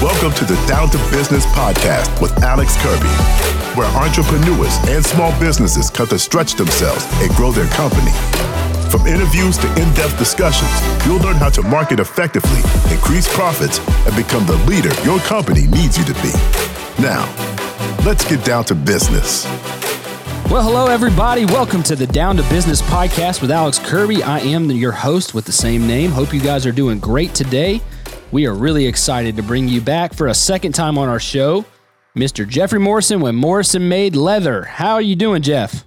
Welcome to the Down to Business podcast with Alex Kirby, where entrepreneurs and small businesses come to stretch themselves and grow their company. From interviews to in depth discussions, you'll learn how to market effectively, increase profits, and become the leader your company needs you to be. Now, let's get down to business. Well, hello, everybody. Welcome to the Down to Business podcast with Alex Kirby. I am your host with the same name. Hope you guys are doing great today. We are really excited to bring you back for a second time on our show, Mr. Jeffrey Morrison with Morrison Made Leather. How are you doing, Jeff?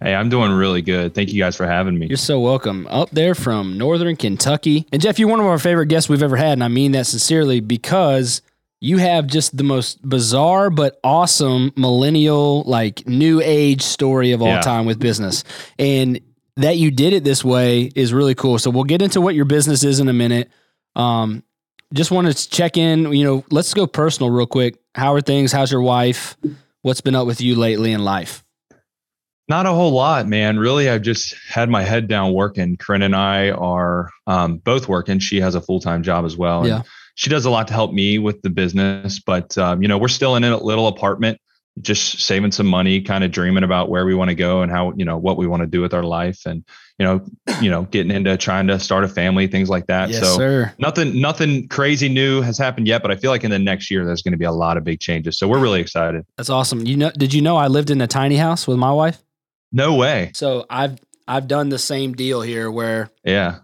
Hey, I'm doing really good. Thank you guys for having me. You're so welcome. Up there from Northern Kentucky. And Jeff, you're one of our favorite guests we've ever had. And I mean that sincerely because you have just the most bizarre but awesome millennial, like new age story of all yeah. time with business. And that you did it this way is really cool. So we'll get into what your business is in a minute. Um, just wanted to check in. You know, let's go personal real quick. How are things? How's your wife? What's been up with you lately in life? Not a whole lot, man. Really, I've just had my head down working. Corinne and I are um, both working. She has a full time job as well. Yeah. She does a lot to help me with the business, but um, you know, we're still in a little apartment, just saving some money, kind of dreaming about where we want to go and how you know what we want to do with our life. And you know, you know, getting into trying to start a family, things like that. Yes, so sir. nothing, nothing crazy new has happened yet, but I feel like in the next year there's going to be a lot of big changes. So we're really excited. That's awesome. You know, did you know I lived in a tiny house with my wife? No way. So I've I've done the same deal here where yeah,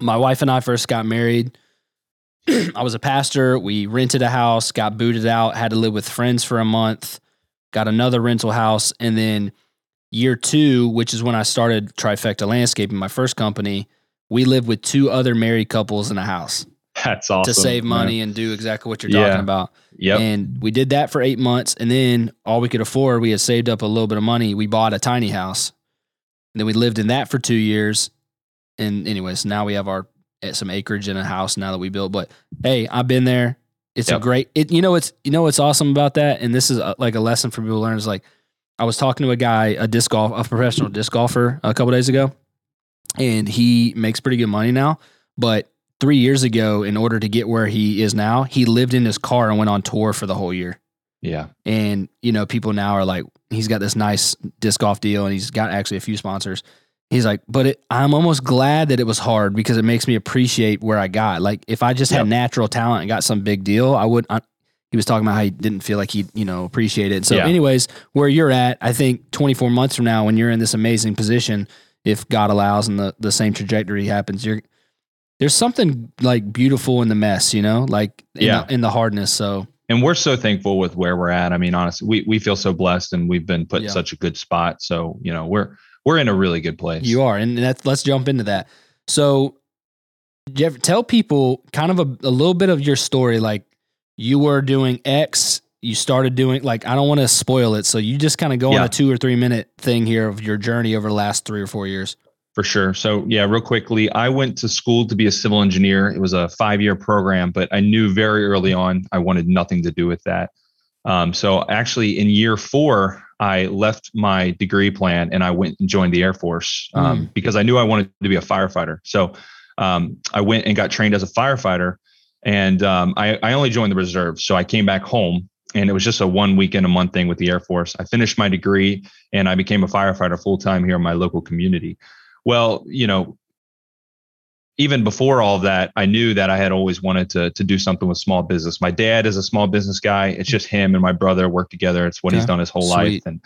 my wife and I first got married. I was a pastor. We rented a house, got booted out, had to live with friends for a month, got another rental house, and then year two, which is when I started Trifecta Landscaping, my first company, we lived with two other married couples in a house. That's awesome. To save money and do exactly what you're yeah. talking about. Yep. And we did that for eight months. And then all we could afford, we had saved up a little bit of money. We bought a tiny house. And then we lived in that for two years. And anyways, now we have our eh, some acreage in a house now that we built. But hey, I've been there. It's yep. a great it you know it's you know what's awesome about that and this is a, like a lesson for people to learn is like I was talking to a guy, a disc golf, a professional disc golfer a couple days ago, and he makes pretty good money now. But three years ago, in order to get where he is now, he lived in his car and went on tour for the whole year. Yeah. And, you know, people now are like, he's got this nice disc golf deal and he's got actually a few sponsors. He's like, but it, I'm almost glad that it was hard because it makes me appreciate where I got. Like, if I just yep. had natural talent and got some big deal, I would, I, he was talking about how he didn't feel like he, you know, appreciated. So, yeah. anyways, where you're at, I think 24 months from now, when you're in this amazing position, if God allows and the, the same trajectory happens, you're there's something like beautiful in the mess, you know, like in, yeah. the, in the hardness. So, and we're so thankful with where we're at. I mean, honestly, we we feel so blessed and we've been put yeah. in such a good spot. So, you know, we're we're in a really good place. You are, and that's let's jump into that. So, Jeff, tell people kind of a, a little bit of your story, like you were doing X, you started doing like I don't want to spoil it, so you just kind of go yeah. on a two or three minute thing here of your journey over the last three or four years. For sure. So yeah, real quickly, I went to school to be a civil engineer. It was a five year program, but I knew very early on I wanted nothing to do with that. Um, so actually, in year four, I left my degree plan and I went and joined the Air Force um, mm. because I knew I wanted to be a firefighter. So um, I went and got trained as a firefighter and um, I, I only joined the reserve. So I came back home and it was just a one weekend a month thing with the Air Force. I finished my degree and I became a firefighter full time here in my local community. Well, you know, even before all of that, I knew that I had always wanted to to do something with small business. My dad is a small business guy. It's just him and my brother work together. It's what he's done his whole Sweet. life. And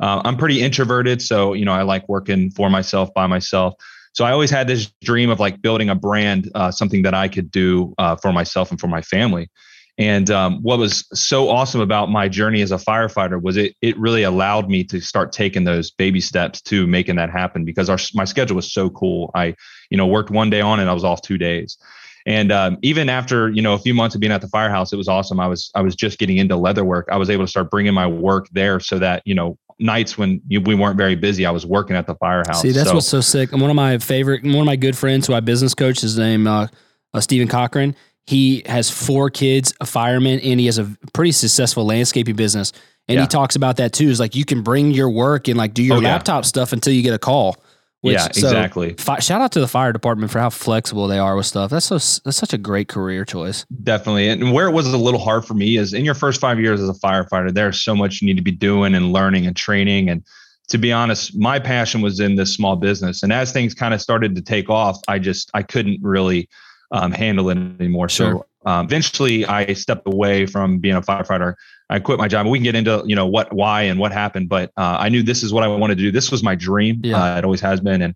uh, I'm pretty introverted, so you know I like working for myself by myself. So I always had this dream of like building a brand, uh, something that I could do uh, for myself and for my family. And um, what was so awesome about my journey as a firefighter was it it really allowed me to start taking those baby steps to making that happen because our my schedule was so cool. I you know worked one day on and I was off two days. And um, even after you know a few months of being at the firehouse, it was awesome. I was I was just getting into leather work. I was able to start bringing my work there so that you know nights when you, we weren't very busy, I was working at the firehouse. See, that's so, what's so sick. And one of my favorite, one of my good friends who I business coach, his name uh, uh, Stephen Cochran. He has four kids, a fireman, and he has a pretty successful landscaping business. And yeah. he talks about that too. Is like you can bring your work and like do your oh, laptop yeah. stuff until you get a call. Which, yeah, so, exactly. fi- shout out to the fire department for how flexible they are with stuff. That's so that's such a great career choice. Definitely. And where it was a little hard for me is in your first five years as a firefighter, there's so much you need to be doing and learning and training. And to be honest, my passion was in this small business. And as things kind of started to take off, I just I couldn't really um, handle it anymore. Sure. So um, eventually I stepped away from being a firefighter. I quit my job. We can get into, you know, what, why, and what happened, but uh, I knew this is what I wanted to do. This was my dream. Yeah. Uh, it always has been, and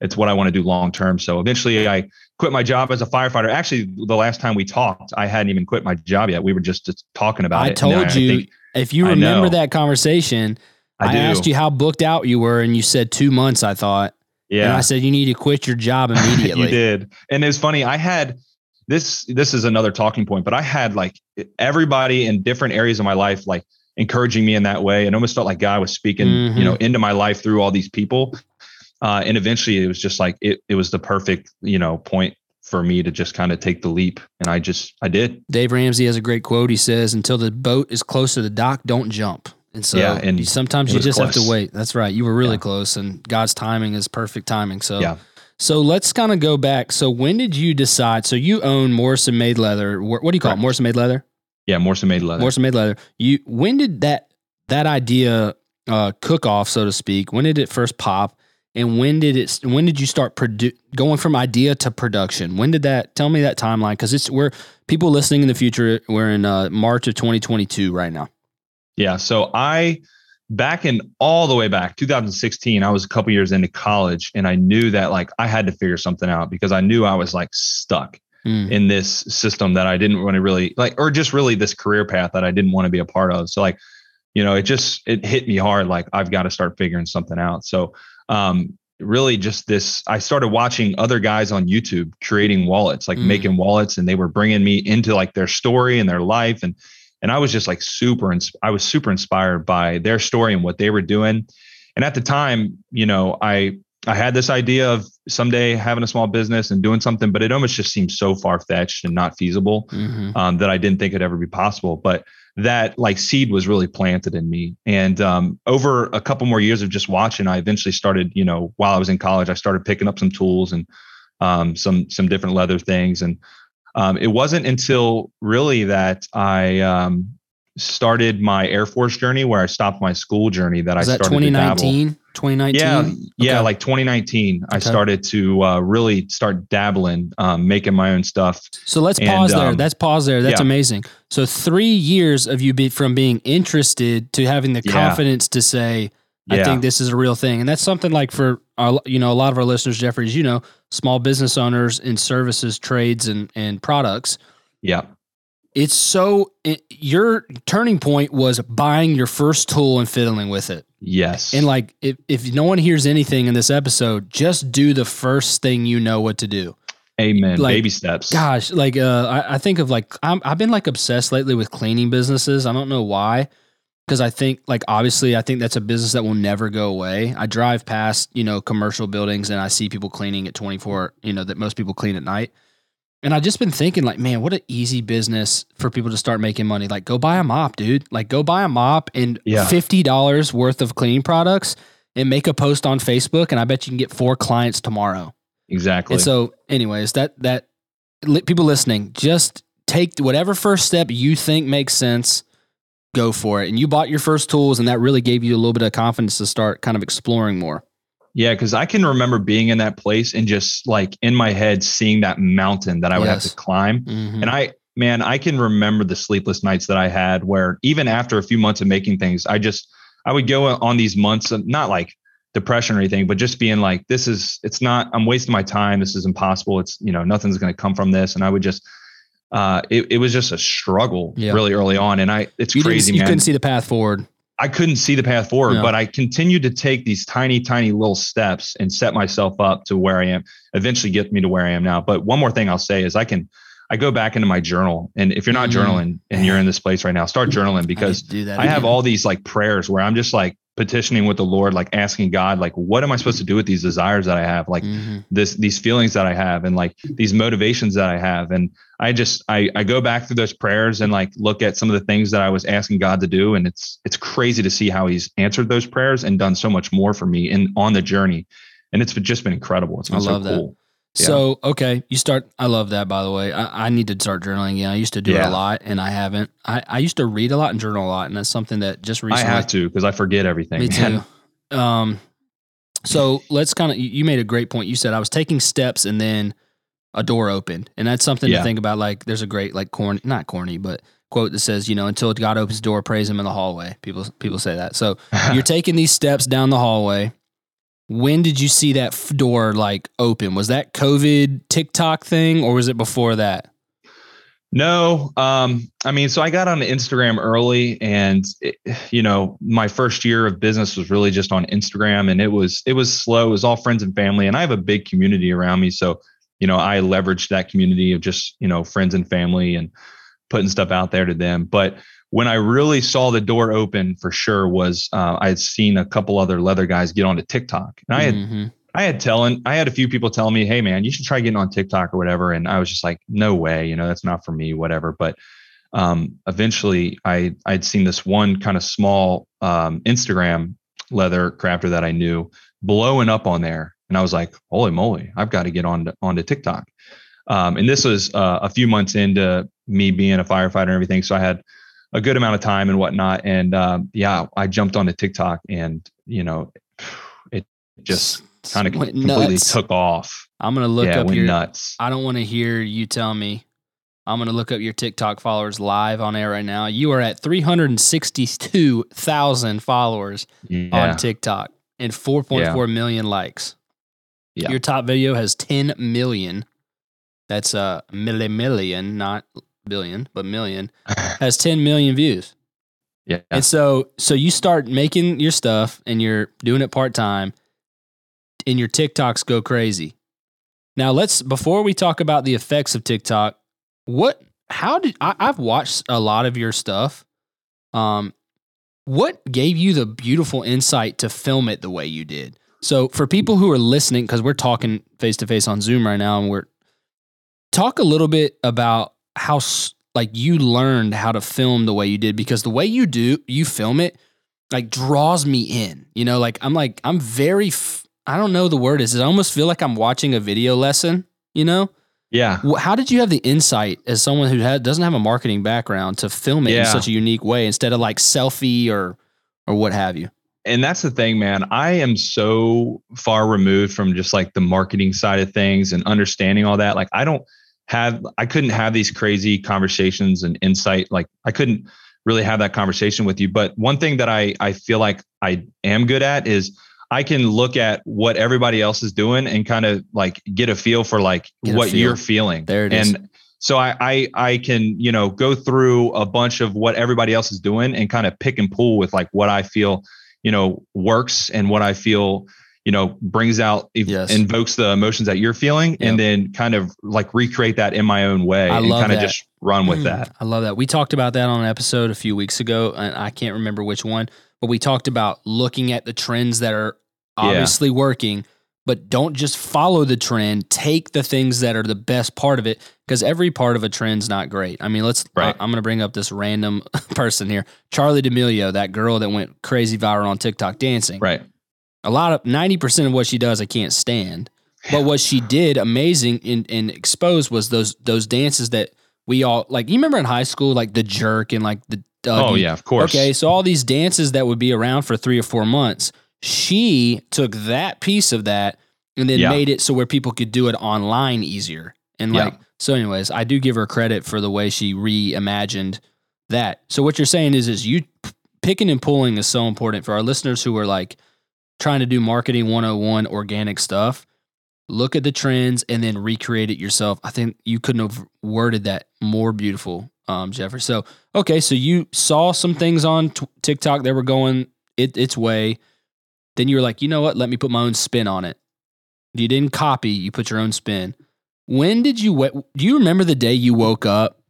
it's what I want to do long term. So eventually, I quit my job as a firefighter. Actually, the last time we talked, I hadn't even quit my job yet. We were just, just talking about it. I it. told And you if you remember that conversation, I, I, asked you how booked out you were, and you said two months. I thought, and yeah, I said you need to quit your job immediately. you did. And it's funny. I had this. This is another talking point, but I had like everybody in different areas of my life, like encouraging me in that way, and almost felt like God was speaking, Mhm. you know, into my life through all these people. Uh, and eventually, it was just like it. It was the perfect, you know, point for me to just kind of take the leap, and I just I did. Dave Ramsey has a great quote. He says, "Until the boat is close to the dock, don't jump." And so, Yeah, and sometimes you just have to wait. That's right. You were really Yeah. close, and God's timing is perfect timing. So, Yeah. So let's kind of go back. So when did you decide? So you own Morrison Made Leather. What do you call it? Morrison Made Leather. Yeah, Morrison made leather. Morrison Made Leather. You when did that that idea uh, cook off, so to speak? When did it first pop? And when did it? When did you start produ- going from idea to production? When did that? Tell me that timeline because it's we're people listening in the future. We're in uh, March of 2022 right now. Yeah. So I, back in all the way back, 2016, I was a couple years into college and I knew that like I had to figure something out because I knew I was like stuck Mm. in this system that I didn't want to really like, or just really this career path that I didn't want to be a part of. So like, you know, it just, it hit me hard. Like I've got to start figuring something out. So, um, really just this, I started watching other guys on YouTube creating wallets, like Mm. making wallets and they were bringing me into like their story and their life. And, and I was just like super, I was super inspired by their story and what they were doing. And at the time, you know, I, I had this idea of someday having a small business and doing something, but it almost just seemed so far fetched and not feasible Mhm. um, that I didn't think it'd ever be possible. But that like seed was really planted in me. And um, over a couple more years of just watching, I eventually started, you know, while I was in college, I started picking up some tools and um, some some different leather things. And um, it wasn't until really that I um, started my Air Force journey, where I stopped my school journey, that Was I that started to dabble. 2019? 2019. Yeah, yeah, like 2019, I started to uh, really start dabbling, um, making my own stuff. So let's And, pause there. um, That's pause there. That's yeah. amazing. So three years of you be from being interested to having the Yeah. confidence to say, I Yeah. think this is a real thing. And that's something like for our, you know, a lot of our listeners, Jeffrey, as you know, small business owners in services, trades, and and products. Yeah, It's so it, your turning point was buying your first tool and fiddling with it. yes, And like, if if no one hears anything in this episode, just do the first thing you know what to do. amen. like, Baby steps. Gosh, like uh, I, I think of like I'm, I've been like obsessed lately with cleaning businesses. I don't know why, because I think like obviously I think that's a business that will never go away. I drive past you know commercial buildings and I see people cleaning at 24. You know that most people clean at night, and I've just been thinking like, man, what an easy business for people to start making money. Like, go buy a mop, dude. Like, go buy a mop and Yeah. fifty dollars worth of cleaning products. And make a post on Facebook, and I bet you can get four clients tomorrow. Exactly. And so, anyways, that that people listening, just take whatever first step you think makes sense, go for it. And you bought your first tools, and that really gave you a little bit of confidence to start kind of exploring more. yeah, because I can remember being in that place and just like in my head seeing that mountain that I would have to climb. Mhm. And I, man, I can remember the sleepless nights that I had where even after a few months of making things, I just, I would go on these months of not like depression or anything, but just being like, this is, it's not, I'm wasting my time. This is impossible. It's, you know, nothing's going to come from this. And I would just, uh, it, it was just a struggle Yeah. really early on. And I, it's you crazy, you man. couldn't see the path forward. I couldn't see the path forward, Yeah. but I continued to take these tiny, tiny little steps and set myself up to where I am, eventually get me to where I am now. But one more thing I'll say is I can, I go back into my journal. And if you're not Mhm. journaling and you're in this place right now, start journaling because I, I have all these like prayers where I'm just like petitioning with the Lord, like asking God, like, what am I supposed to do with these desires that I have? Like, Mhm. this these feelings that I have and like these motivations that I have. And I just I I go back through those prayers and like look at some of the things that I was asking God to do. And it's it's crazy to see how he's answered those prayers and done so much more for me and on the journey. and it's just been incredible. It's been I so cool. that. Yeah. So okay, you start. I love that. By the way, I, I need to start journaling again. I used to do it a lot, and I haven't. I, I used to read a lot and journal a lot, and that's something that just recently. I have to because I forget everything. Me man. too. Um, so let's kind of. You made a great point. You said I was taking steps, and then a door opened, and that's something to think about. Like, there's a great like corny, not corny, but quote that says, you know, until God opens the door, praise Him in the hallway. People people say that. So you're taking these steps down the hallway. When did you see that door like open? Was that COVID TikTok thing, or was it before that? No, um, I mean, so I got on Instagram early, and it, you know, my first year of business was really just on Instagram, and it was it was slow. It was all friends and family, and I have a big community around me, so you know, I leveraged that community of just you know friends and family and putting stuff out there to them. But when I really saw the door open for sure was uh, I had seen a couple other leather guys get onto TikTok, and I had Mhm. I had telling, I had a few people telling me, "Hey, man, you should try getting on TikTok or whatever," and I was just like, "No way, you know, that's not for me, whatever." But um, eventually, I I'd seen this one kind of small um, Instagram leather crafter that I knew blowing up on there, and I was like, "Holy moly, I've got to get on to, onto TikTok." Um, and this was uh, a few months into me being a firefighter and everything, so I had a good amount of time and whatnot. And um, yeah, I jumped onto TikTok, and you know, it just kind of completely nuts. took off. I'm gonna look yeah, up your. nuts. I don't want to hear you tell me. I'm gonna look up your TikTok followers live on air right now. You are at 362,000 followers Yeah, on TikTok and 4.4 million likes. Yeah. Your top video has 10 million. That's a milli million, not billion, but million. Has 10 million views. yeah, And so so you start making your stuff and you're doing it part time and your TikToks go crazy. Now let's before we talk about the effects of TikTok, what how did I, I've watched a lot of your stuff. Um what gave you the beautiful insight to film it the way you did? So for people who are listening, because we're talking face to face on Zoom right now, and we're talk a little bit about how s- like you learned how to film the way you did because the way you do you film it like draws me in you know like i'm like i'm very f- i don't know the word is i almost feel like i'm watching a video lesson you know yeah. How did you have the insight as someone who had, doesn't have a marketing background to film it in such a unique way instead of like selfie or or what have you and that's the thing, man. I am so far removed from just like the marketing side of things and understanding all that. Like, I don't have, I couldn't have these crazy conversations and insight. Like, I couldn't really have that conversation with you. But one thing that I I feel like I am good at is I can look at what everybody else is doing and kind of like get a feel for like Get what feel. you're feeling. There it is. and so I, I I can you know go through a bunch of what everybody else is doing and kind of pick and pull with like what I feel you know works and what I feel you know brings out Yes. invokes the emotions that you're feeling Yep. and then kind of like recreate that in my own way I and kind of just run with Mm, that. I love that. We talked about that on an episode a few weeks ago, and I can't remember which one, but we talked about looking at the trends that are Yeah. obviously working, but don't just follow the trend. Take the things that are the best part of it, because every part of a trend's not great. I mean, let's. Right. I, am going to bring up this random person here, Charli D'Amelio, that girl that went crazy viral on TikTok dancing. Right. A lot of ninety percent of what she does, I can't stand. But what she did amazing and, and exposed was those those dances that we all like. You remember in high school, like the jerk and like the Dougie? Oh yeah, of course. Okay, so all these dances that would be around for three or four months, she took that piece of that and then Yeah. made it so where people could do it online easier. And Yeah. like, so, anyways, I do give her credit for the way she reimagined that. So what you're saying is, is you picking and pulling is so important for our listeners who are like trying to do marketing 101 organic stuff. Look at the trends and then recreate it yourself. I think you couldn't have worded that more beautiful, um, Jeffrey. So, okay, so you saw some things on t- TikTok that were going it, its way. Then you were like, you know what? Let me put my own spin on it. You didn't copy, you put your own spin. When did you, do you remember the day you woke up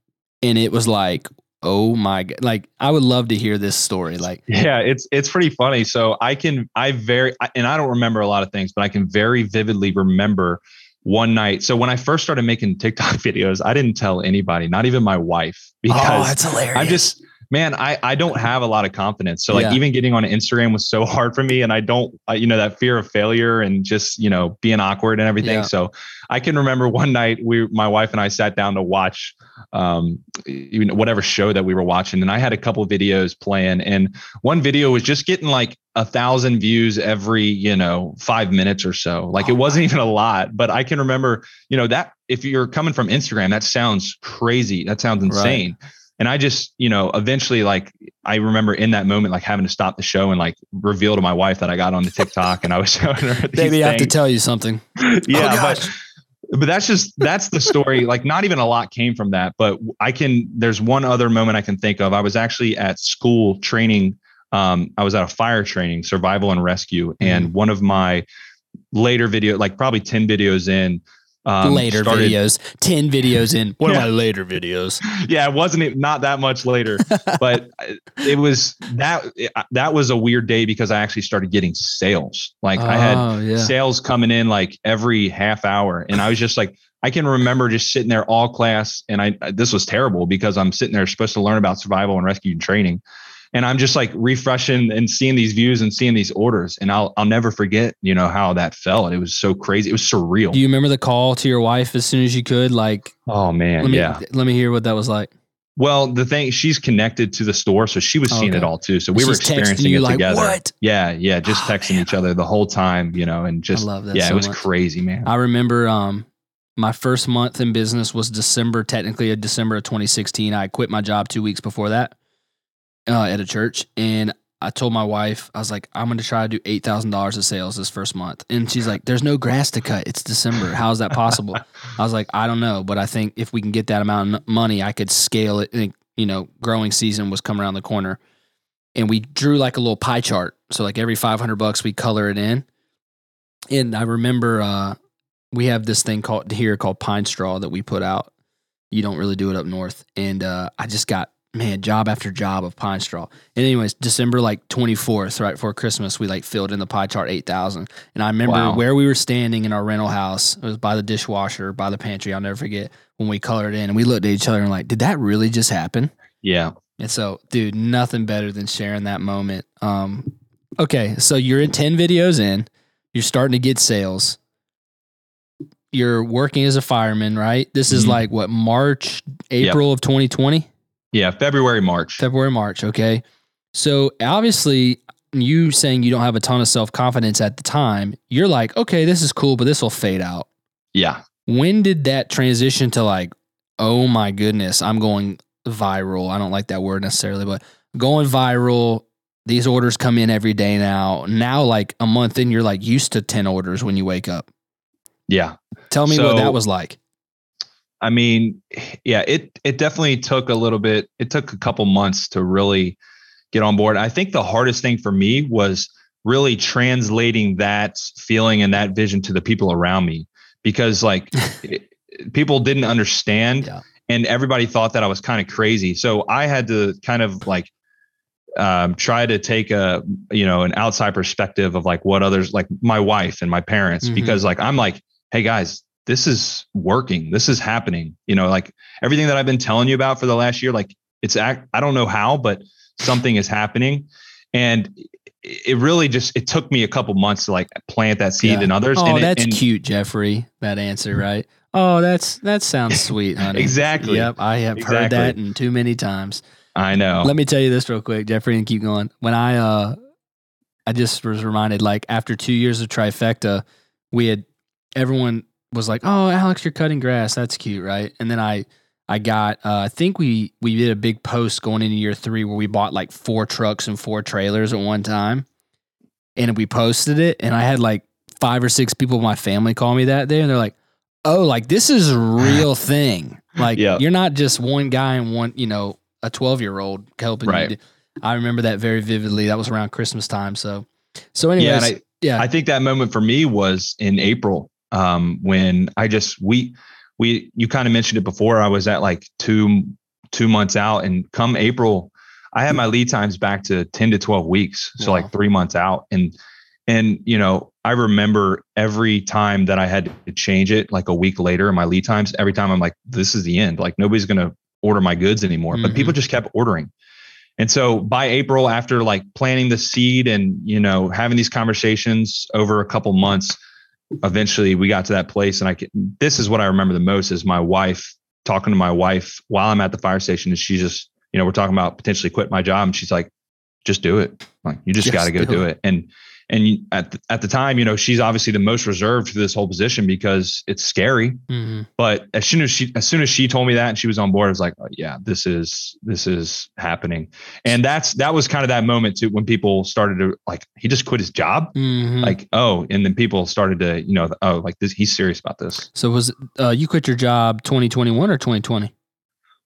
and it was like, oh my God? Like, I would love to hear this story. Like, Yeah, it's it's pretty funny. So I can I very and I don't remember a lot of things, but I can very vividly remember one night. So when I first started making TikTok videos, I didn't tell anybody, not even my wife, because oh, that's hilarious. I'm just man, I, I don't have a lot of confidence. So like Yeah. even getting on Instagram was so hard for me. And I don't, I, you know, that fear of failure and just, you know, being awkward and everything. Yeah. So I can remember one night we, my wife and I sat down to watch, um, you know, whatever show that we were watching. And I had a couple videos playing and one video was just getting like a thousand views every, you know, five minutes or so. Like it Oh, wasn't even a lot, but I can remember, you know, that if you're coming from Instagram, that sounds crazy. That sounds Right. insane. And I just, you know, eventually, like, I remember in that moment, like having to stop the show and like reveal to my wife that I got on the TikTok and I was showing her. Baby, I have to tell you something. yeah, oh, but but that's just that's the story. like, not even a lot came from that, but I can. There's one other moment I can think of. I was actually at school training. Um, I was at a fire training, survival and rescue, Mm-hmm. and one of my later video, like probably ten videos in. Um, later started- videos, 10 videos in. One Yeah. of my later videos. yeah, it wasn't e- not that much later, but it was that that was a weird day because I actually started getting sales. Like I had Oh, yeah. sales coming in like every half hour, and I was just like, I can remember just sitting there all class, and I this was terrible because I'm sitting there supposed to learn about survival and rescue and training. And I'm just like refreshing and seeing these views and seeing these orders. And I'll I'll never forget, you know, how that felt. It was so crazy. It was surreal. Do you remember the call to your wife as soon as you could? Like, oh man. let me yeah. let me hear what that was like. Well, the thing she's connected to the store, so she was seeing Okay. it all too. So we were She's texting experiencing you it like, together. "What?" Yeah, yeah, just Oh, texting man. each other the whole time, you know, and just love that yeah, so it was much. crazy, man. I remember um my first month in business was December, technically a December of 2016. I quit my job two weeks before that uh, at a church, and I told my wife, I was like, I'm going to try to do eight thousand dollars of sales this first month, and she's like, There's no grass to cut. It's December. How is that possible? I was like, I don't know, but I think if we can get that amount of money, I could scale it. And, you know, growing season was coming around the corner, and we drew like a little pie chart. So like every 500 bucks, we color it in. And I remember uh, we have this thing called here called pine straw that we put out. You don't really do it up north, and uh, I just got man job after job of pine straw. And anyways, December like 24th, right before Christmas, we like filled in the pie chart 8,000. And I remember Wow. where we were standing in our rental house. It was by the dishwasher, by the pantry. I'll never forget when we colored in and we looked at each other and like, did that really just happen? yeah. And so, dude, nothing better than sharing that moment. Um, okay, so you're in 10 videos in, you're starting to get sales. You're working as a fireman, right? This is Mhm. like what, March, April of 2020? Yeah. February, March. February, March. Okay. So obviously, you saying you don't have a ton of self confidence at the time, you're like, okay, this is cool, but this will fade out. yeah. When did that transition to like, oh my goodness, I'm going viral? I don't like that word necessarily, but going viral. These orders come in every day now. Now, like a month in, you're like used to 10 orders when you wake up. Yeah. Tell me what that was like. I mean, yeah, it it definitely took a little bit. It took a couple months to really get on board. I think the hardest thing for me was really translating that feeling and that vision to the people around me because like it, people didn't understand Yeah. and everybody thought that I was kind of crazy. So I had to kind of like um, try to take a you know an outside perspective of like what others like my wife and my parents Mhm. because like I'm like hey guys this is working this is happening you know like everything that I've been telling you about for the last year like it's act I don't know how but something is happening and it really just it took me a couple months to like plant that seed Yeah. in others Oh, and it- that's and- cute, Jeffrey. That answer, right? Oh, that's that sounds sweet, honey. Exactly. Yep, I have heard that and too many times. I know Let me tell you this real quick, Jeffrey, and keep going. When I uh I just was reminded like after two years of trifecta, we had everyone was like, Oh, Alex, you're cutting grass. That's cute, right? And then I I got uh, I think we we did a big post going into year three where we bought like four trucks and four trailers at one time. And we posted it and I had like five or six people in my family call me that day and they're like, Oh, like this is a real thing. Like Yeah. you're not just one guy and one, you know, a 12 year old helping Right. you. do- I remember that very vividly. That was around Christmas time. So, so anyways, yeah, yeah, I think that moment for me was in April um, when I just we we you kind of mentioned it before. I was at like two two months out, and come April, I had my lead times back to ten to twelve weeks, so Wow. like three months out, and and you know I remember every time that I had to change it, like a week later, in my lead times. Every time I'm like, this is the end. Like nobody's gonna order my goods anymore, but Mhm. people just kept ordering. And so by April, after like planting the seed and you know having these conversations over a couple months, eventually we got to that place. And I can, this is what I remember the most is my wife talking to my wife while I'm at the fire station, and she just you know we're talking about potentially quit my job, and she's like, just do it. Like you just, just got to go do, do it. it. And and at the, at the time, you know, she's obviously the most reserved for this whole position because it's scary. Mm-hmm. But as soon as she as soon as she told me that and she was on board, I was like, oh, yeah, this is this is happening. And that's that was kind of that moment too when people started to like he just quit his job. Mm-hmm. Like, oh, and then people started to, you know, oh, like this he's serious about this. So was uh, you quit your job 2021 or 2020?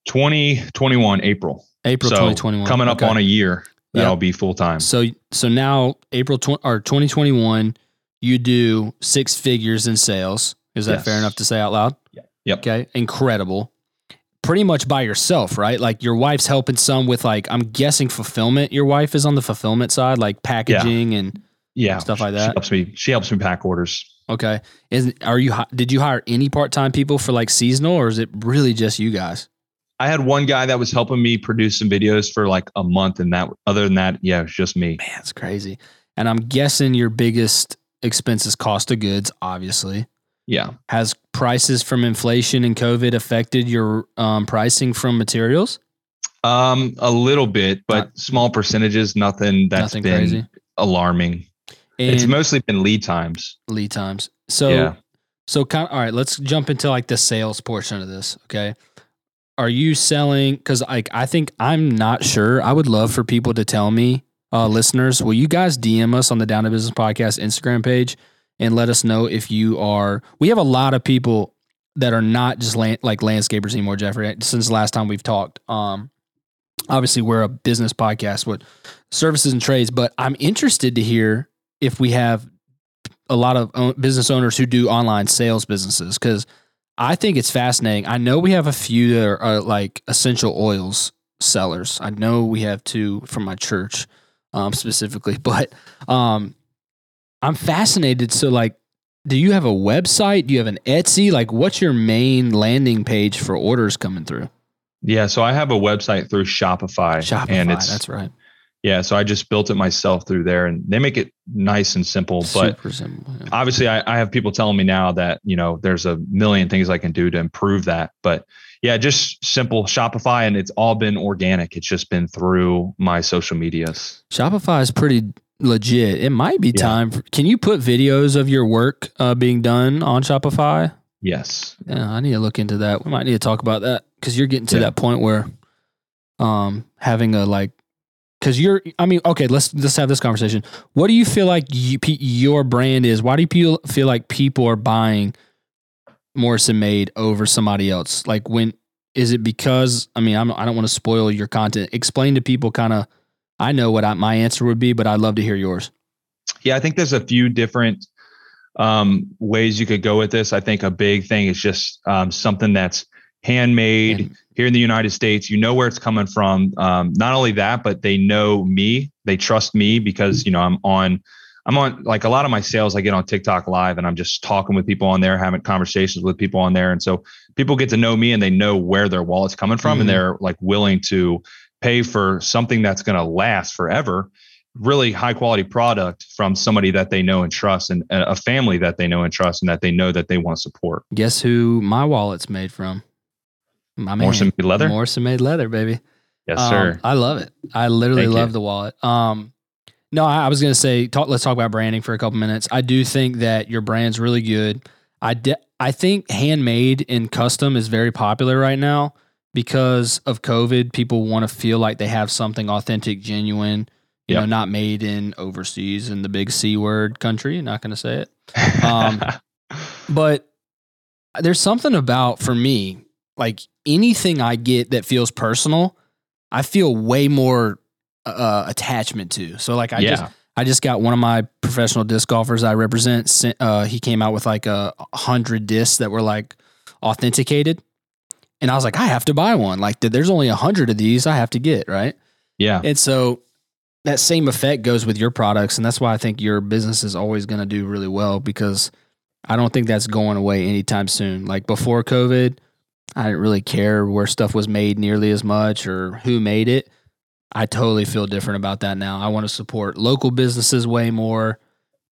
2021 April. April so 2021. Coming up okay. on a year that'll yep. be full time. So so now April tw- or 2021, you do six figures in sales. Is that yes. fair enough to say out loud? Yeah. Yep. Okay. Incredible. Pretty much by yourself, right? Like your wife's helping some with like I'm guessing fulfillment. Your wife is on the fulfillment side, like packaging yeah. and yeah stuff like that. She helps me. She helps me pack orders. Okay. Is are you did you hire any part time people for like seasonal or is it really just you guys? I had one guy that was helping me produce some videos for like a month, and that other than that, yeah, it was just me. Man, it's crazy. And I'm guessing your biggest expenses cost of goods, obviously. Yeah. Has prices from inflation and COVID affected your um, pricing from materials? Um, a little bit, but Not, small percentages. Nothing that's nothing been crazy. alarming. And it's mostly been lead times. Lead times. So, yeah. so kind of, all right. Let's jump into like the sales portion of this. Okay are you selling because like i think i'm not sure. I would love for people to tell me uh, listeners will you guys dm us on the down to business podcast instagram page and let us know if you are we have a lot of people that are not just land, like landscapers anymore jeffrey since the last time we've talked. Um obviously we're a business podcast with services and trades but i'm interested to hear if we have a lot of business owners who do online sales businesses because I think it's fascinating. I know we have a few that are, are like essential oils sellers. I know we have two from my church um, specifically, but um, I'm fascinated. So, like, do you have a website? Do you have an Etsy? Like, what's your main landing page for orders coming through? Yeah, so I have a website through Shopify. Shopify, and it's, that's right. Yeah, so I just built it myself through there, and they make it nice and simple. But simple, yeah. obviously, I, I, have people telling me now that you know there's a million things I can do to improve that. But yeah, just simple Shopify, and it's all been organic. It's just been through my social medias. Shopify is pretty legit. It might be yeah. time. For, can you put videos of your work uh, being done on Shopify? Yes. Yeah, I need to look into that. We might need to talk about that because you're getting to yeah. that point where um having a like because you're i mean okay let's let's have this conversation. What do you feel like you, your brand is? Why do you feel like people are buying morrison made over somebody else? Like when is it because i mean I'm, i don't want to spoil your content. Explain to people kind of i know what I, my answer would be but i'd love to hear yours. Yeah i think there's a few different um, ways you could go with this. I think a big thing is just um, something that's handmade and, here in the United States. You know where it's coming from. Um, not only that, but they know me. They trust me because you know I'm on. I'm on like a lot of my sales. I get on TikTok live and I'm just talking with people on there, having conversations with people on there, and so people get to know me and they know where their wallet's coming from, mm-hmm. and they're like willing to pay for something that's going to last forever really high quality product from somebody that they know and trust and a family that they know and trust and that they know that they want to support. Guess who my wallet's made from? My man, Morrison made leather. Morrison made leather, baby. Yes, um, sir. I love it. I literally Thank love you. the wallet. Um, no, I, I was gonna say, talk, let's talk about branding for a couple minutes. I do think that your brand's really good. I de- I think handmade and custom is very popular right now because of COVID. People want to feel like they have something authentic, genuine. You yep. know, not made in overseas in the big C word country. Not going to say it. Um, but there's something about for me like anything I get that feels personal, I feel way more uh, attachment to. So like I yeah. just I just got one of my professional disc golfers I represent. Uh, he came out with like a hundred discs that were like authenticated, and I was like, I have to buy one. Like there's only a hundred of these, I have to get right. Yeah, and so that same effect goes with your products, and that's why I think your business is always going to do really well because I don't think that's going away anytime soon. Like before COVID, I didn't really care where stuff was made nearly as much or who made it. I totally feel different about that now. I want to support local businesses way more.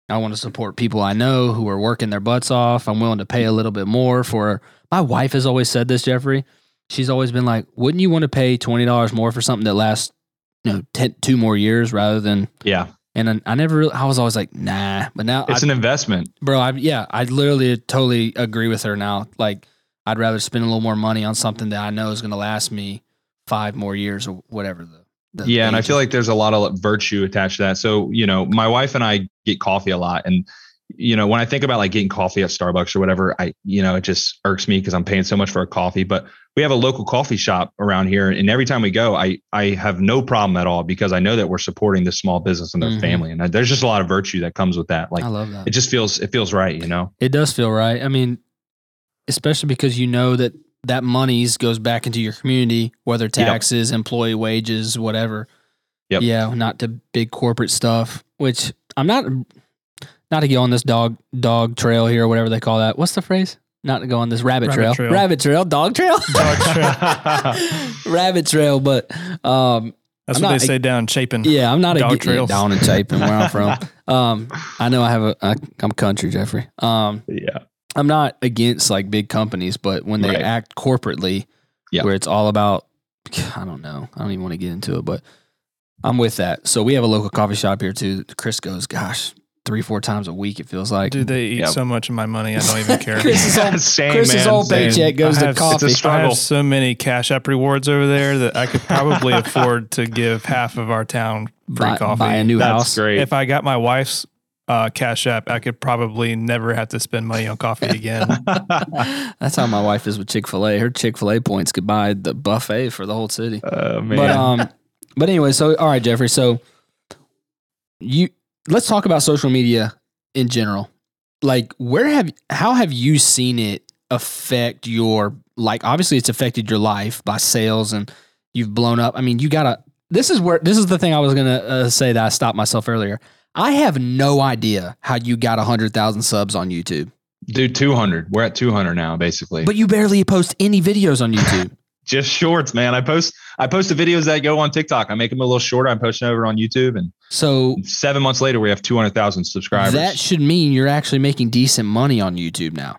I want to support people I know who are working their butts off. I'm willing to pay a little bit more for. My wife has always said this, Jeffrey. She's always been like, "Wouldn't you want to pay twenty dollars more for something that lasts, you know, 10, two more years rather than?" Yeah, And I, I never, really, I was always like, "Nah," but now, it's I, an investment. bro, I yeah, I literally totally agree with her now. Like, I'd rather spend a little more money on something that I know is going to last me five more years or whatever. The, Yeah, and I feel like there's a lot of virtue attached to that. So, you know, my wife and I get coffee a lot. And, you know, when I think about like getting coffee at Starbucks or whatever, I, you know, it just irks me because I'm paying so much for a coffee. But we have a local coffee shop around here. And every time we go, I I have no problem at all because I know that we're supporting this small business and their Mhm. family. And there's just a lot of virtue that comes with that. Like I love that. it just feels it feels right, you know? It does feel right. I mean, especially because you know that that monies goes back into your community, whether taxes, employee wages, whatever. Yep. Yeah, not to big corporate stuff. Which I'm not. Not to go on this dog dog trail here or whatever they call that. What's the phrase? Not to go on this rabbit, Rabbit trail. trail. Rabbit trail. Dog trail. Dog trail. rabbit trail. But um, That's I'm what not- they say down Chapin. yeah, I'm not Dog a trails. down in Chapin where I'm from. Um, I know I have a. I, I'm country, Jeffrey. Um, yeah. I'm not against like big companies, but when they Right. act corporately, Yeah. where it's all about, I don't know, I don't even want to get into it, but I'm with that. So we have a local coffee shop here too. Chris goes, gosh, three, four times a week. It feels like. Dude, they eat Yep. so much of my money. I don't even care. Chris is Same, Chris's man, whole same. paycheck goes I to coffee. It's a I struggle. have so many cash app rewards over there that I could probably afford to give half of our town free buy, coffee. buy a new That's house. great. if I got my wife's uh, cash app, I could probably never have to spend money on coffee again. That's how my wife is with Chick Fil A. Her Chick Fil A points could buy the buffet for the whole city. Oh man. But um, but anyway, so all right, Jeffrey. So you let's talk about social media in general. Like, where have how have you seen it affect your like? Obviously, it's affected your life by sales, and you've blown up. I mean, you gotta. This is where this is the thing I was gonna uh, say that I stopped myself earlier. I have no idea how you got hundred thousand subs on YouTube, Dude, 200. We're at 200 now, basically. but you barely post any videos on YouTube. just shorts, man. I post I post the videos that go on TikTok. I make them a little shorter. I'm posting over on YouTube, and So seven months later, we have 200,000 subscribers. that should mean you're actually making decent money on YouTube now.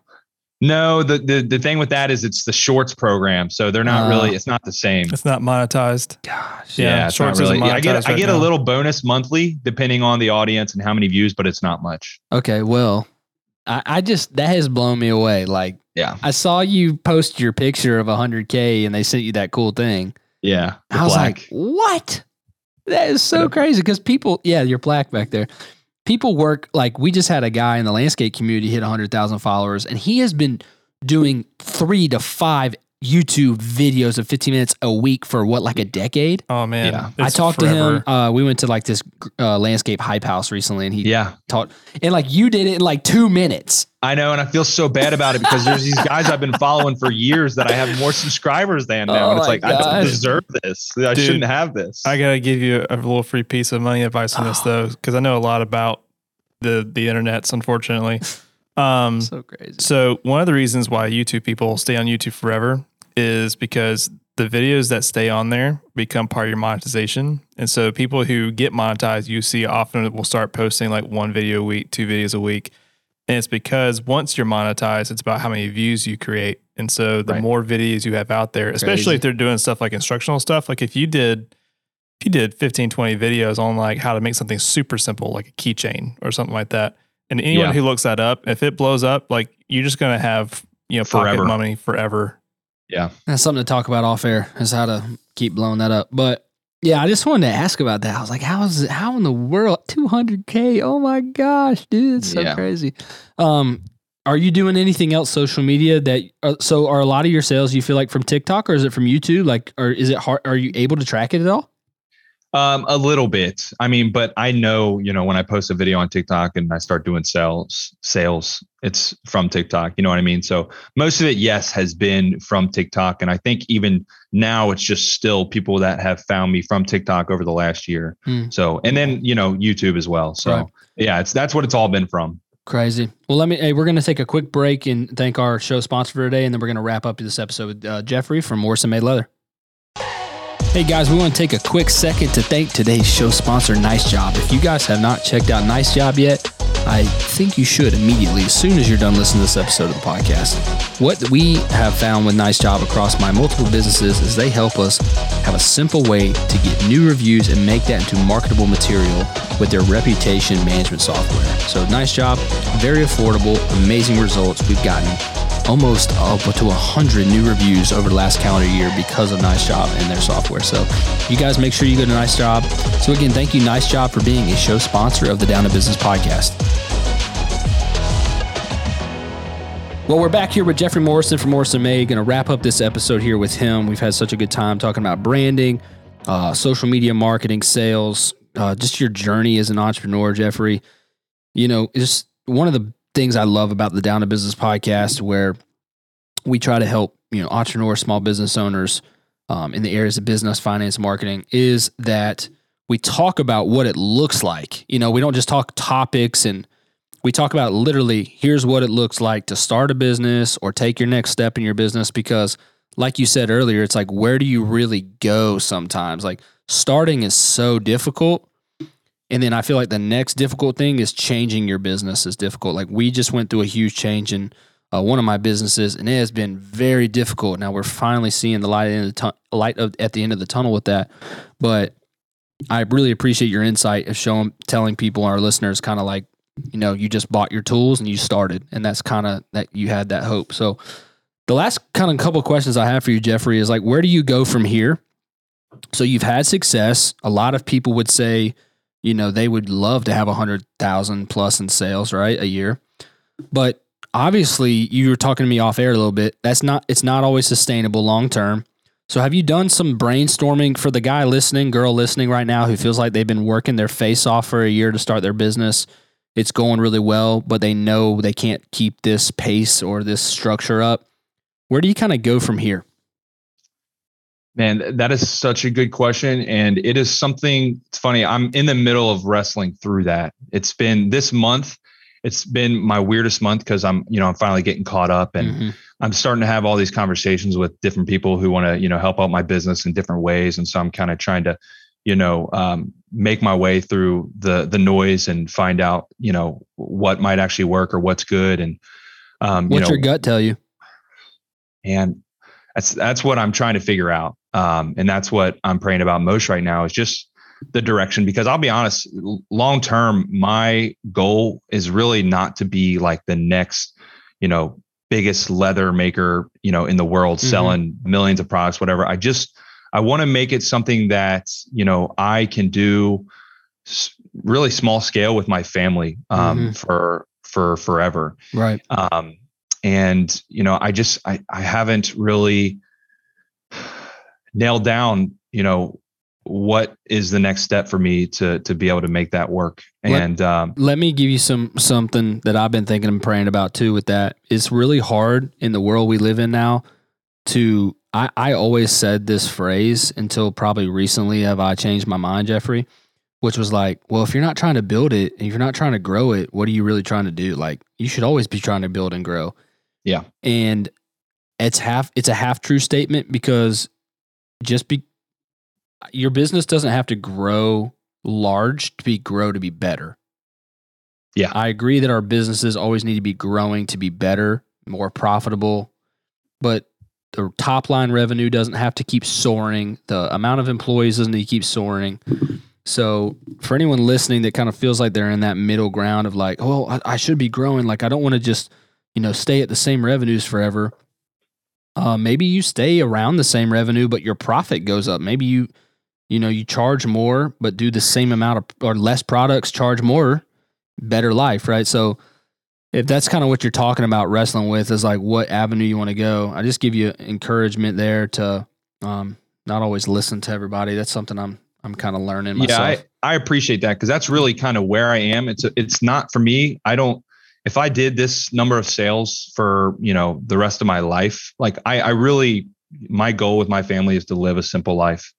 No, the, the the thing with that is it's the shorts program, so they're not Oh. really. It's not the same. it's not monetized. Gosh. Yeah, it's not shorts isn't really. Yeah, I get monetized I right get a little bonus monthly depending on the audience and how many views, but it's not much. Okay, well, I, I just that has blown me away. Like Yeah, I saw you post your picture of 100k and they sent you that cool thing. yeah. I was black. like, what? That is so uh, crazy because people, yeah, your plaque back there. People work like we just had a guy in the landscape community hit 100,000 followers, and he has been doing three to five YouTube videos of 15 minutes a week for what, like a decade? Oh man, Yeah. I It's talked to him. Uh, we went to like this uh, landscape hype house recently, and he yeah, taught, and like you did it in like two minutes. I know, and I feel so bad about it because there's these guys I've been following for years that I have more subscribers than now, Oh and it's my like I don't deserve this. I Dude, shouldn't have this. I gotta give you a little free piece of money advice on this Oh. though, because I know a lot about the the internets. Unfortunately, um, So crazy. so one of the reasons why YouTube people stay on YouTube forever is because the videos that stay on there become part of your monetization, and so people who get monetized, you see often will start posting like one video a week, two videos a week, and it's because once you're monetized, it's about how many views you create, and so the Right. more videos you have out there, especially Crazy. if they're doing stuff like instructional stuff, like if you did if you did 15 20 videos on like how to make something super simple like a keychain or something like that and anyone Yeah. who looks that up if it blows up like you're just going to have you know pocket Forever. money forever yeah, That's something to talk about off air is how to keep blowing that up. But yeah, I just wanted to ask about that. I was like, how is it, how in the world 200k? Oh my gosh, dude, it's so Yeah. crazy. Um, are you doing anything else social media that? Uh, so are a lot of your sales you feel like from TikTok or is it from YouTube? Like, or is it hard? Are you able to track it at all? Um, a little bit. I mean, but I know, you know, when I post a video on TikTok and I start doing sales, sales, it's from TikTok. You know what I mean? So most of it, yes, has been from TikTok. And I think even now it's just still people that have found me from TikTok over the last year. Hmm. So and then, you know, YouTube as well. So Right. yeah, it's that's what it's all been from. Crazy. Well, let me. Hey, we're going to take a quick break and thank our show sponsor for today, and then we're going to wrap up this episode with uh, Jeffrey from Morrison Made Leather. Hey guys, we want to take a quick second to thank today's show sponsor, NiceJob. If you guys have not checked out NiceJob yet, I think you should immediately as soon as you're done listening to this episode of the podcast. What we have found with NiceJob across my multiple businesses is they help us have a simple way to get new reviews and make that into marketable material with their reputation management software. So NiceJob, very affordable, amazing results. We've gotten almost up to 100 new reviews over the last calendar year because of NiceJob and their software. So you guys make sure you go to NiceJob. So again, thank you NiceJob for being a show sponsor of the Down to Business podcast. Well, we're back here with Jeffrey Morrison from Morrison Made. Going to wrap up this episode here with him. We've had such a good time talking about branding, uh, social media marketing, sales, uh, just your journey as an entrepreneur, Jeffrey. You know, just one of the things I love about the Down to Business podcast, where we try to help you know entrepreneurs, small business owners um, in the areas of business, finance, marketing, is that we talk about what it looks like. You know, we don't just talk topics and we talk about literally here's what it looks like to start a business or take your next step in your business because like you said earlier it's like where do you really go sometimes like starting is so difficult and then I feel like the next difficult thing is changing your business is difficult. Like we just went through a huge change in uh, one of my businesses, and it has been very difficult. Now we're finally seeing the light, in the tu- light of, at the end of the tunnel with that. But I really appreciate your insight of showing, telling people, our listeners, kind of like, you know, you just bought your tools and you started, and that's kind of that you had that hope. So the last kind of couple questions I have for you, Jeffrey, is like, where do you go from here? So you've had success. A lot of people would say you know, they would love to have a hundred thousand plus in sales, right? A year. But obviously you were talking to me off air a little bit. That's not it's not always sustainable long term. So have you done some brainstorming for the guy listening, girl listening right now who feels like they've been working their face off for a year to start their business? It's going really well, but they know they can't keep this pace or this structure up. Where do you kind of go from here? Man, that is such a good question. And it is something, it's funny, I'm in the middle of wrestling through that. It's been this month, it's been my weirdest month because I'm, you know, I'm finally getting caught up and mm-hmm. I'm starting to have all these conversations with different people who want to, you know, help out my business in different ways. And so I'm kind of trying to, you know, um, make my way through the the noise and find out, you know, what might actually work or what's good. And um, what's you know, your gut tell you? And that's that's what I'm trying to figure out. Um, and that's what I'm praying about most right now is just the direction. Because I'll be honest, long term, my goal is really not to be like the next, you know, biggest leather maker, you know, in the world, mm-hmm. selling millions of products, whatever. I just I want to make it something that you know I can do really small scale with my family um, mm-hmm. for for forever. Right. Um, and you know, I just I I haven't really nail down, you know, what is the next step for me to to be able to make that work. And let, um, let me give you some something that i've been thinking and praying about too with that. It's really hard in the world we live in now to i i always said this phrase until probably recently have i changed my mind jeffrey which was like well if you're not trying to build it and you're not trying to grow it what are you really trying to do? Like you should always be trying to build and grow. Yeah. And it's half it's a half true statement because just be your business doesn't have to grow large to be grow to be better. Yeah. I agree that our businesses always need to be growing to be better, more profitable, but the top line revenue doesn't have to keep soaring. The amount of employees doesn't need to keep soaring. So, for anyone listening that kind of feels like they're in that middle ground of like, oh, I, I should be growing, like I don't want to just, you know, stay at the same revenues forever. Uh, maybe you stay around the same revenue, but your profit goes up. Maybe you, you know, you charge more, but do the same amount of or less products, charge more, better life, right? So if that's kind of what you're talking about wrestling with is like what avenue you want to go, I just give you encouragement there to um, not always listen to everybody. That's something I'm I'm kind of learning myself. Yeah, I, I appreciate that because that's really kind of where I am. It's it's not for me. I don't if I did this number of sales for, you know, the rest of my life, like I, I really, my goal with my family is to live a simple life.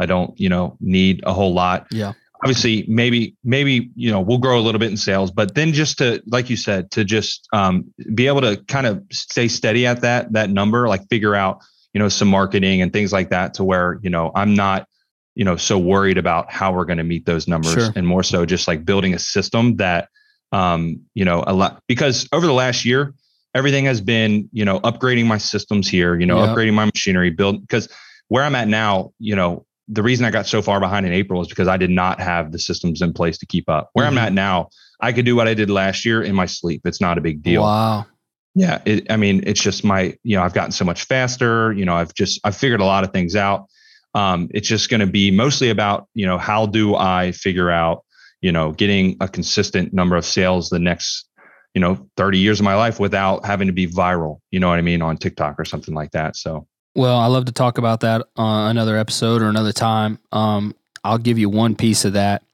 I don't, you know, need a whole lot. Yeah. Obviously, maybe, maybe, you know, we'll grow a little bit in sales, but then just to, like you said, to just um, be able to kind of stay steady at that, that number, like figure out, you know, some marketing and things like that to where, you know, I'm not, you know, so worried about how we're going to meet those numbers Sure. and more so just like building a system that, um, you know, a lot because over the last year, everything has been, you know, upgrading my systems here, you know, Yep. upgrading my machinery, build because where I'm at now, you know, the reason I got so far behind in April is because I did not have the systems in place to keep up. Where Mhm. I'm at now, I could do what I did last year in my sleep. It's not a big deal. Wow. Yeah, it, I mean, it's just my, you know, I've gotten so much faster. You know, I've just I've figured a lot of things out. Um, it's just going to be mostly about, you know, how do I figure out, you know, getting a consistent number of sales the next, you know, 30 years of my life without having to be viral. You know what I mean on TikTok or something like that. So Well, I love to talk about that on another episode or another time. Um, I'll give you one piece of that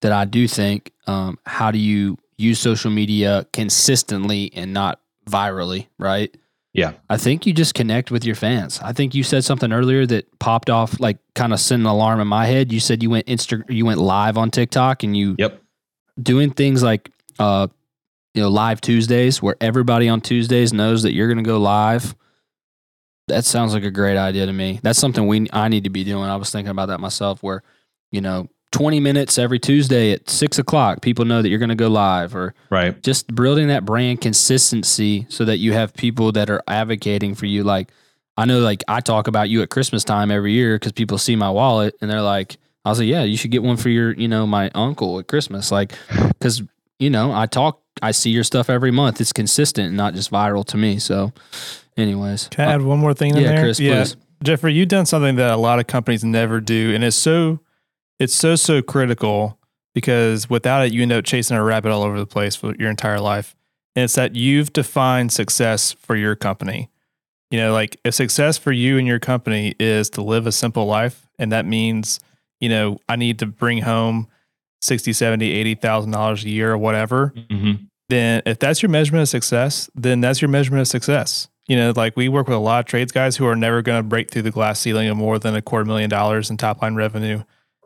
that I do think. Um, how do you use social media consistently and not virally, right? Yeah. I think you just connect with your fans. I think you said something earlier that popped off, like kind of sent an alarm in my head. You said you went Insta, you went live on TikTok, and you Yep. doing things like, uh, you know, live Tuesdays where everybody on Tuesdays knows that you're going to go live. That sounds like a great idea to me. That's something we I need to be doing. I was thinking about that myself. Where, you know, 20 minutes every Tuesday at six o'clock, people know that you're going to go live, or right. just building that brand consistency so that you have people that are advocating for you. Like, I know, like, I talk about you at Christmas time every year because people see my wallet and they're like, I was like, yeah, you should get one for your, you know, my uncle at Christmas. Like, because, you know, I talk, I see your stuff every month. It's consistent and not just viral to me. So, anyways. Can I add one more thing in yeah, there? Chris, please. Jeffrey, you've done something that a lot of companies never do, and it's so it's so so critical because without it, you end up chasing a rabbit all over the place for your entire life. And it's that you've defined success for your company. You know, like if success for you and your company is to live a simple life, and that means, you know, I need to bring home 60, 70, 80,000 dollars a year or whatever, Mm-hmm. then if that's your measurement of success, then that's your measurement of success. You know, like we work with a lot of trades guys who are never going to break through the glass ceiling of more than a quarter million dollars in top line revenue.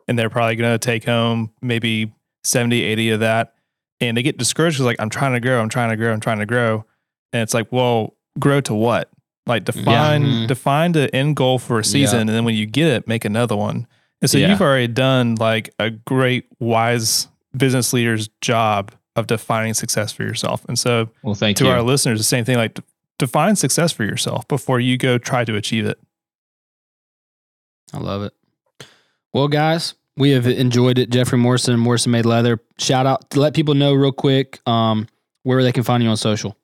And they're probably going to take home maybe 70, 80 of that. And they get discouraged because, like, I'm trying to grow, I'm trying to grow, I'm trying to grow. And it's like, well, grow to what? Like define Mhm. define the end goal for a season, Yeah. and then when you get it, make another one. And so Yeah. you've already done like a great wise business leader's job of defining success for yourself. And so Well, thank to you. our listeners, the same thing like de- define success for yourself before you go try to achieve it. I love it. Well, guys, we have enjoyed it. Jeffrey Morrison, Morrison Made Leather. Shout out to let people know real quick um, where they can find you on social.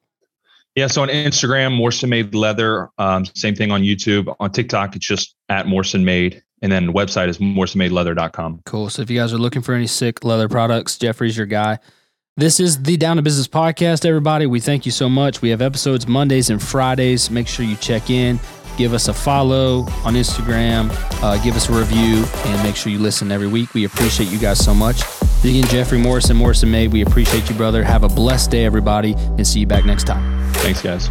Yeah, so on Instagram, Morrison Made Leather. Um, same thing on YouTube. On TikTok, it's just at Morrison Made. And then the website is morrisonmadeleather.com. Cool. So if you guys are looking for any sick leather products, Jeffrey's your guy. This is the Down to Business podcast, everybody. We thank you so much. We have episodes Mondays and Fridays. Make sure you check in, give us a follow on Instagram, uh, give us a review, and make sure you listen every week. We appreciate you guys so much. Again, Jeffrey Morrison, Morrison Made. We appreciate you, brother. Have a blessed day, everybody, and see you back next time. Thanks, guys.